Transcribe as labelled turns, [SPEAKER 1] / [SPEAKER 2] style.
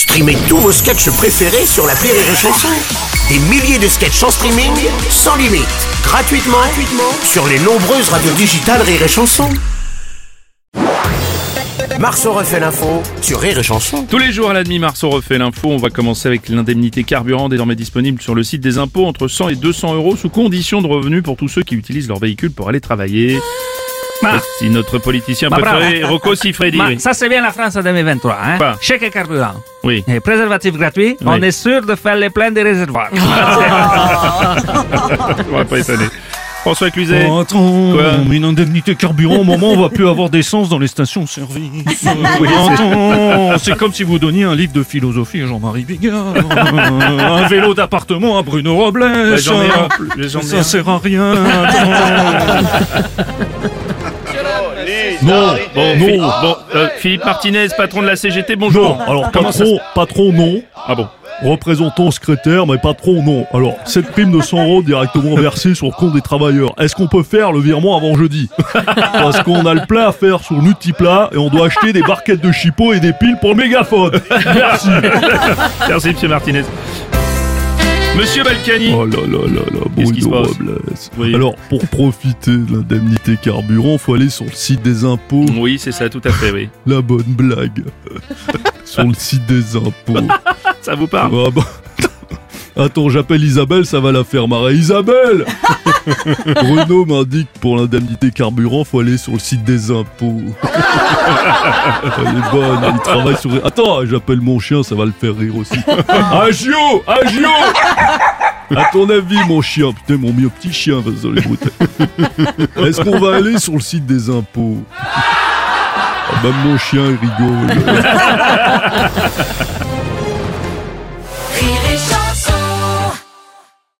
[SPEAKER 1] Streamez tous vos sketchs préférés sur la Rire et Chanson. Des milliers de sketchs en streaming, sans limite, gratuitement, gratuitement sur les nombreuses radios digitales Rire et Chanson. Marceau refait l'info sur Rire Chanson.
[SPEAKER 2] Tous les jours à la demi mars on refait l'info. On va commencer avec l'indemnité carburant désormais disponible sur le site des impôts entre 100 et 200 euros sous condition de revenus pour tous ceux qui utilisent leur véhicule pour aller travailler. Si notre politicien
[SPEAKER 3] Ma
[SPEAKER 2] préféré,
[SPEAKER 3] bravo.
[SPEAKER 2] Rocco Siffredi. Oui.
[SPEAKER 3] ça c'est bien la France en 2023, hein? Chèque et carburant.
[SPEAKER 2] Oui.
[SPEAKER 3] Et préservatif gratuit, on est sûr de faire les pleins des réservoirs.
[SPEAKER 2] On va pas étonner. François Cluzet.
[SPEAKER 4] Oh, attends,
[SPEAKER 2] Quoi?
[SPEAKER 4] une indemnité carburant, au moment où on va plus avoir d'essence dans les stations-service.
[SPEAKER 2] Oui,
[SPEAKER 4] attends, c'est comme si vous donniez un livre de philosophie à Jean-Marie Bigard, un vélo d'appartement à Bruno Robles.
[SPEAKER 2] Bah, ai un ai
[SPEAKER 4] Ça
[SPEAKER 2] un.
[SPEAKER 4] sert à rien. attends. Non,
[SPEAKER 2] Bon,
[SPEAKER 4] non,
[SPEAKER 2] Philippe, bon, euh, Philippe Martinez, patron de la CGT, bonjour.
[SPEAKER 4] non. Alors,
[SPEAKER 2] Comment ça
[SPEAKER 4] patron,
[SPEAKER 2] se-
[SPEAKER 4] patron, non.
[SPEAKER 2] Ah bon
[SPEAKER 4] Représentant secrétaire, mais patron, non. Alors, cette prime de 100 euros directement versée sur le compte des travailleurs, est-ce qu'on peut faire le virement avant jeudi? Parce qu'on a le plat à faire sur Nutiplat et on doit acheter des barquettes de chipot et des piles pour le mégaphone. Merci.
[SPEAKER 2] Merci, monsieur Martinez. Monsieur Balkany.
[SPEAKER 4] Oh là là là là, Bruno Robles.
[SPEAKER 2] Oui.
[SPEAKER 4] Alors, pour profiter de l'indemnité carburant, faut aller sur le site des impôts.
[SPEAKER 2] Oui, c'est ça, tout à fait, oui.
[SPEAKER 4] La bonne blague. sur le site des impôts.
[SPEAKER 2] Ça vous parle?
[SPEAKER 4] Ah bah. Attends, j'appelle Isabelle, ça va la faire marrer. Isabelle Bruno m'indique que pour l'indemnité carburant, faut aller sur le site des impôts. Elle est bonne, il travaille sur... Attends, j'appelle mon chien, ça va le faire rire aussi. Agio Agio À ton avis, mon chien, putain, mon mieux petit chien, va se les. Est-ce qu'on va aller sur le site des impôts Ah, Même mon chien, il rigole.